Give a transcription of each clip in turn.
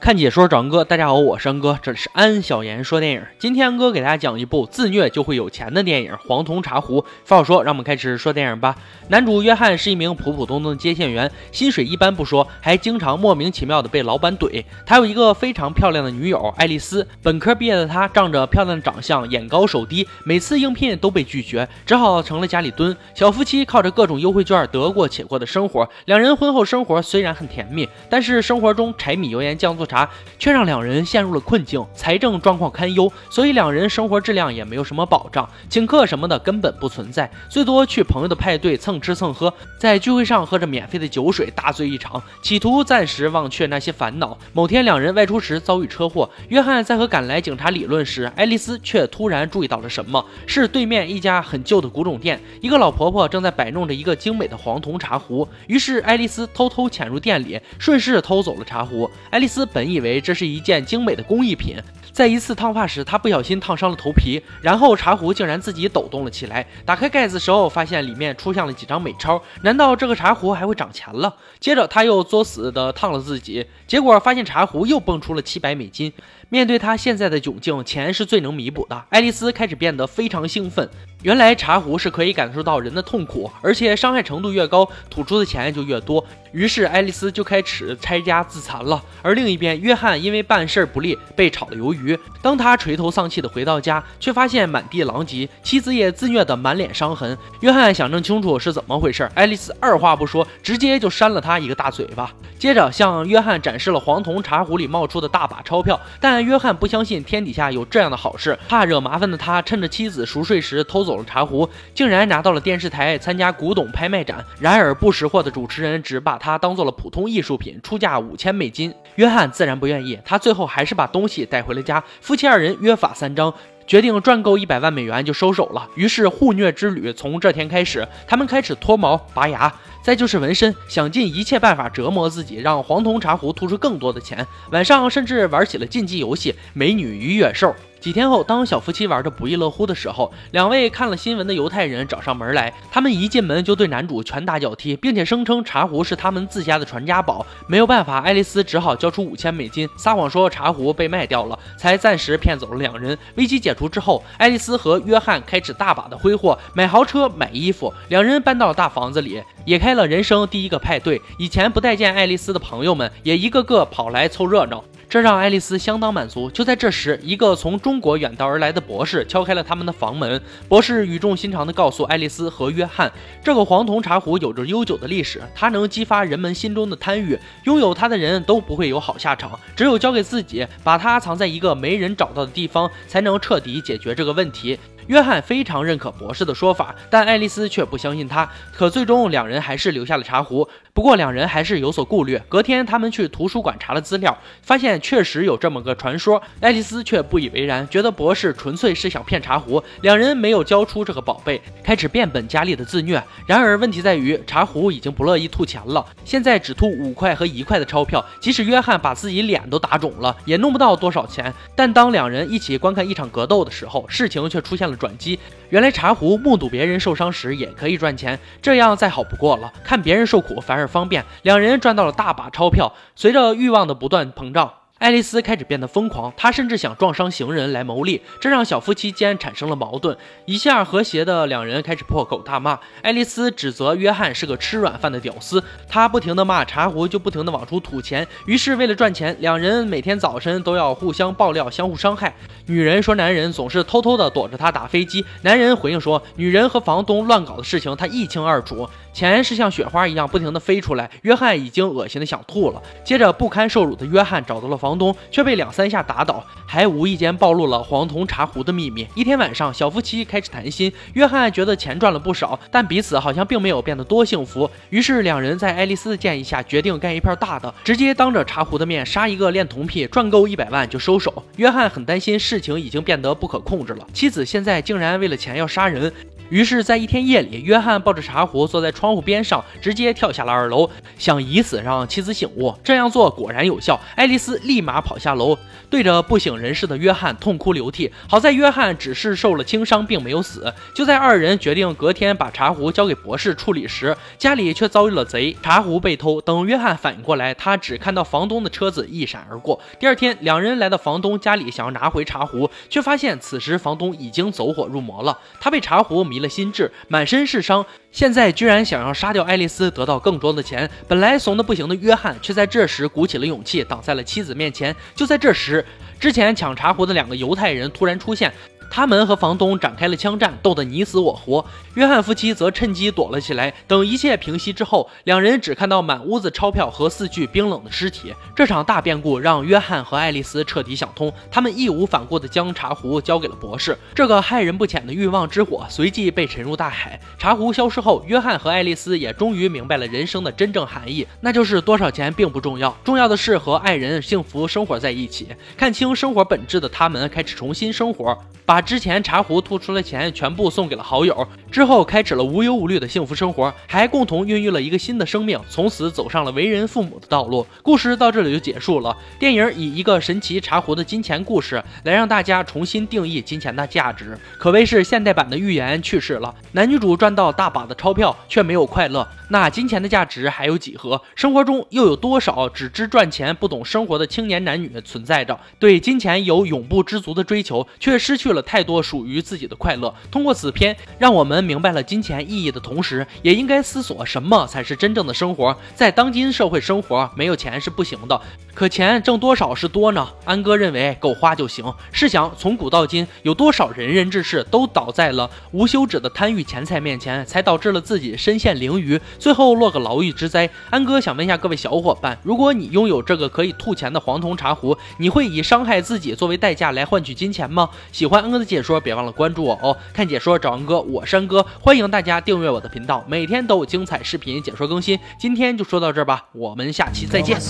看解说找哥，大家好，我是安哥，这里是安小言说电影。今天安哥给大家讲一部自虐就会有钱的电影《黄铜茶壶》。废话说，让我们开始说电影吧。男主约翰是一名普普通通的接线员，薪水一般不说，还经常莫名其妙的被老板怼。他有一个非常漂亮的女友爱丽丝，本科毕业的他仗着漂亮的长相，眼高手低，每次应聘都被拒绝，只好成了家里蹲。小夫妻靠着各种优惠券得过且过的生活，两人婚后生活虽然很甜蜜，但是生活中柴米油盐酱醋。茶却让两人陷入了困境，财政状况堪忧，所以两人生活质量也没有什么保障，请客什么的根本不存在，最多去朋友的派对蹭吃蹭喝，在聚会上喝着免费的酒水大醉一场，企图暂时忘却那些烦恼。某天两人外出时遭遇车祸，约翰在和赶来警察理论时，爱丽丝却突然注意到了什么，是对面一家很旧的古董店，一个老婆婆正在摆弄着一个精美的黄铜茶壶，于是爱丽丝偷偷潜入店里，顺势偷走了茶壶。爱丽丝本。本以为这是一件精美的工艺品，在一次烫发时，他不小心烫伤了头皮，然后茶壶竟然自己抖动了起来。打开盖子时候，发现里面出现了几张美钞。难道这个茶壶还会涨钱了？接着他又作死的烫了自己，结果发现茶壶又蹦出了七百美金。面对他现在的窘境，钱是最能弥补的。爱丽丝开始变得非常兴奋。原来茶壶是可以感受到人的痛苦，而且伤害程度越高，吐出的钱就越多。于是爱丽丝就开始拆家自残了。而另一边，约翰因为办事不力被炒了鱿鱼。当他垂头丧气的回到家，却发现满地狼藉，妻子也自虐的满脸伤痕。约翰想弄清楚是怎么回事，爱丽丝二话不说，直接就扇了他一个大嘴巴，接着向约翰展示了黄铜茶壶里冒出的大把钞票。但约翰不相信天底下有这样的好事，怕惹麻烦的他趁着妻子熟睡时偷走。了茶壶，竟然拿到了电视台参加古董拍卖展。然而不识货的主持人只把它当做了普通艺术品，出价五千美金。约翰自然不愿意，他最后还是把东西带回了家。夫妻二人约法三章，决定赚够一百万美元就收手了。于是互虐之旅从这天开始，他们开始脱毛、拔牙，再就是纹身，想尽一切办法折磨自己，让黄铜茶壶吐出更多的钱。晚上甚至玩起了竞技游戏——美女与野兽。几天后，当小夫妻玩的不亦乐乎的时候，两位看了新闻的犹太人找上门来。他们一进门就对男主拳打脚踢，并且声称茶壶是他们自家的传家宝。没有办法，爱丽丝只好交出五千美金，撒谎说茶壶被卖掉了，才暂时骗走了两人。危机解除之后，爱丽丝和约翰开始大把的挥霍，买豪车、买衣服。两人搬到了大房子里，也开开了人生第一个派对。以前不待见爱丽丝的朋友们也一个个跑来凑热闹。这让爱丽丝相当满足。就在这时，一个从中国远道而来的博士敲开了他们的房门。博士语重心长地告诉爱丽丝和约翰，这个黄铜茶壶有着悠久的历史，它能激发人们心中的贪欲，拥有它的人都不会有好下场。只有交给自己，把它藏在一个没人找到的地方，才能彻底解决这个问题。约翰非常认可博士的说法，但爱丽丝却不相信他。可最终，两人还是留下了茶壶。不过，两人还是有所顾虑。隔天，他们去图书馆查了资料，发现确实有这么个传说。爱丽丝却不以为然，觉得博士纯粹是想骗茶壶。两人没有交出这个宝贝，开始变本加厉的自虐。然而，问题在于茶壶已经不乐意吐钱了，现在只吐五块和一块的钞票。即使约翰把自己脸都打肿了，也弄不到多少钱。但当两人一起观看一场格斗的时候，事情却出现了。转机，原来茶壶目睹别人受伤时也可以赚钱，这样再好不过了。看别人受苦反而方便，两人赚到了大把钞票。随着欲望的不断膨胀。爱丽丝开始变得疯狂，她甚至想撞伤行人来牟利，这让小夫妻间产生了矛盾。一下和谐的两人开始破口大骂。爱丽丝指责约翰是个吃软饭的屌丝，他不停的骂茶壶，就不停的往出吐钱。于是为了赚钱，两人每天早晨都要互相爆料，相互伤害。女人说男人总是偷偷的躲着她打飞机，男人回应说女人和房东乱搞的事情他一清二楚。钱是像雪花一样不停的飞出来，约翰已经恶心的想吐了。接着，不堪受辱的约翰找到了房房东，却被两三下打倒，还无意间暴露了黄铜茶壶的秘密。一天晚上，小夫妻开始谈心，约翰觉得钱赚了不少，但彼此好像并没有变得多幸福。于是，两人在爱丽丝的建议下，决定干一片大的，直接当着茶壶的面杀一个恋童癖，赚够一百万就收手。约翰很担心事情已经变得不可控制了，妻子现在竟然为了钱要杀人。于是，在一天夜里，约翰抱着茶壶坐在窗户边上，直接跳下了二楼，想以此让妻子醒悟。这样做果然有效，爱丽丝立马跑下楼，对着不省人事的约翰痛哭流涕。好在约翰只是受了轻伤，并没有死。就在二人决定隔天把茶壶交给博士处理时，家里却遭遇了贼，茶壶被偷。等约翰反应过来，他只看到房东的车子一闪而过。第二天，两人来到房东家里，想要拿回茶壶，却发现此时房东已经走火入魔了。他被茶壶迷了心智，满身是伤。现在居然想要杀掉爱丽丝，得到更多的钱。本来怂的不行的约翰，却在这时鼓起了勇气，挡在了妻子面前。就在这时，之前抢茶壶的两个犹太人突然出现。他们和房东展开了枪战，斗得你死我活。约翰夫妻则趁机躲了起来。等一切平息之后，两人只看到满屋子钞票和四具冰冷的尸体。这场大变故让约翰和爱丽丝彻底想通，他们义无反顾地将茶壶交给了博士。这个害人不浅的欲望之火随即被沉入大海。茶壶消失后，约翰和爱丽丝也终于明白了人生的真正含义，那就是多少钱并不重要，重要的是和爱人幸福生活在一起。看清生活本质的他们，开始重新生活，把。之前茶壶吐出的钱全部送给了好友，之后开始了无忧无虑的幸福生活，还共同孕育了一个新的生命，从此走上了为人父母的道路。故事到这里就结束了。电影以一个神奇茶壶的金钱故事来让大家重新定义金钱的价值，可谓是现代版的预言去世了。男女主赚到大把的钞票，却没有快乐，那金钱的价值还有几何？生活中又有多少只知赚钱不懂生活的青年男女存在着？对金钱有永不知足的追求，却失去了。太多属于自己的快乐。通过此片，让我们明白了金钱意义的同时，也应该思索什么才是真正的生活。在当今社会生活，没有钱是不行的。可钱挣多少是多呢？安哥认为够花就行。试想，从古到今，有多少仁人志士都倒在了无休止的贪欲钱财面前，才导致了自己身陷囹圄，最后落个牢狱之灾。安哥想问一下各位小伙伴：如果你拥有这个可以吐钱的黄铜茶壶，你会以伤害自己作为代价来换取金钱吗？喜欢安哥的。解说，别忘了关注我哦！看解说找安哥，我山哥，欢迎大家订阅我的频道，每天都有精彩视频解说更新。今天就说到这儿吧，我们下期再见。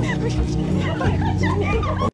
不是你快去